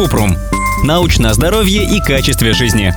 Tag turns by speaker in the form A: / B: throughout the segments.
A: Купрум. Научное здоровье и качестве жизни.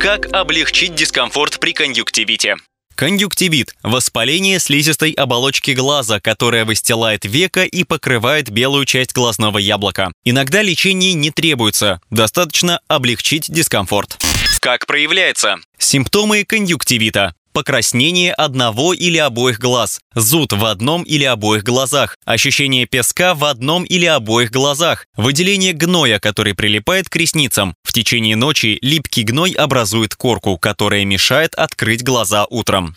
A: Как облегчить дискомфорт при конъюнктивите? Конъюнктивит – воспаление слизистой оболочки глаза, которая выстилает века и покрывает белую часть глазного яблока. Иногда лечение не требуется, достаточно облегчить дискомфорт. Как проявляется? Симптомы конъюнктивита покраснение одного или обоих глаз, зуд в одном или обоих глазах, ощущение песка в одном или обоих глазах, выделение гноя, который прилипает к ресницам. В течение ночи липкий гной образует корку, которая мешает открыть глаза утром.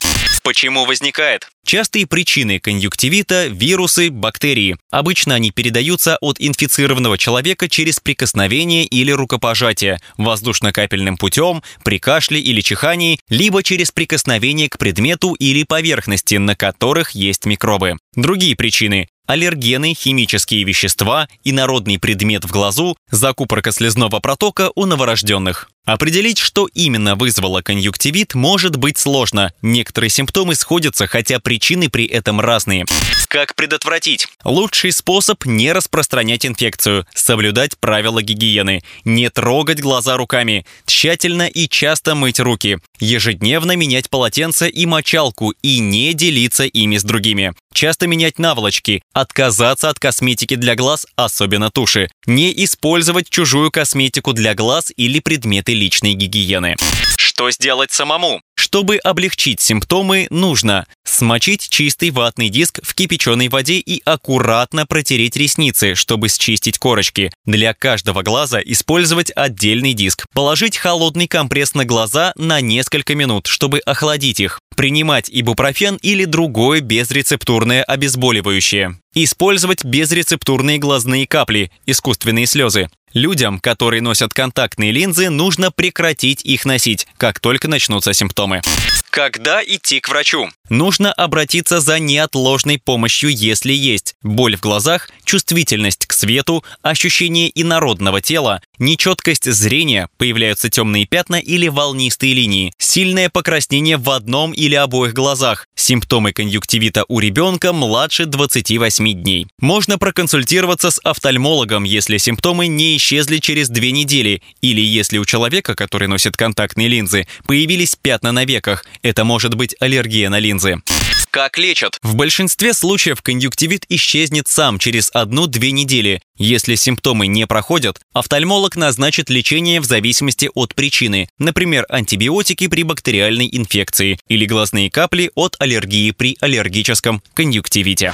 A: Почему возникает? Частые причины конъюнктивита – вирусы, бактерии. Обычно они передаются от инфицированного человека через прикосновение или рукопожатие, воздушно-капельным путем, при кашле или чихании, либо через прикосновение к предмету или поверхности, на которых есть микробы. Другие причины аллергены, химические вещества, инородный предмет в глазу, закупорка слезного протока у новорожденных. Определить, что именно вызвало конъюнктивит, может быть сложно. Некоторые симптомы сходятся, хотя причины при этом разные. Как предотвратить? Лучший способ – не распространять инфекцию, соблюдать правила гигиены, не трогать глаза руками, тщательно и часто мыть руки, ежедневно менять полотенце и мочалку и не делиться ими с другими. Часто менять наволочки, отказаться от косметики для глаз, особенно туши, не использовать чужую косметику для глаз или предметы личной гигиены. Что сделать самому? Чтобы облегчить симптомы, нужно смочить чистый ватный диск в кипяченой воде и аккуратно протереть ресницы, чтобы счистить корочки. Для каждого глаза использовать отдельный диск. Положить холодный компресс на глаза на несколько минут, чтобы охладить их. Принимать ибупрофен или другое безрецептурное обезболивающее. Использовать безрецептурные глазные капли, искусственные слезы. Людям, которые носят контактные линзы, нужно прекратить их носить, как только начнутся симптомы. Когда идти к врачу? Нужно обратиться за неотложной помощью, если есть боль в глазах, чувствительность к свету, ощущение инородного тела, нечеткость зрения, появляются темные пятна или волнистые линии, сильное покраснение в одном или обоих глазах, симптомы конъюнктивита у ребенка младше 28 дней. Можно проконсультироваться с офтальмологом, если симптомы не исчезли через две недели, или если у человека, который носит контактные линзы, появились пятна на веках. Это может быть аллергия на линзы. Как лечат? В большинстве случаев конъюнктивит исчезнет сам через одну-две недели. Если симптомы не проходят, офтальмолог назначит лечение в зависимости от причины, например, антибиотики при бактериальной инфекции или глазные капли от аллергии при аллергическом конъюнктивите.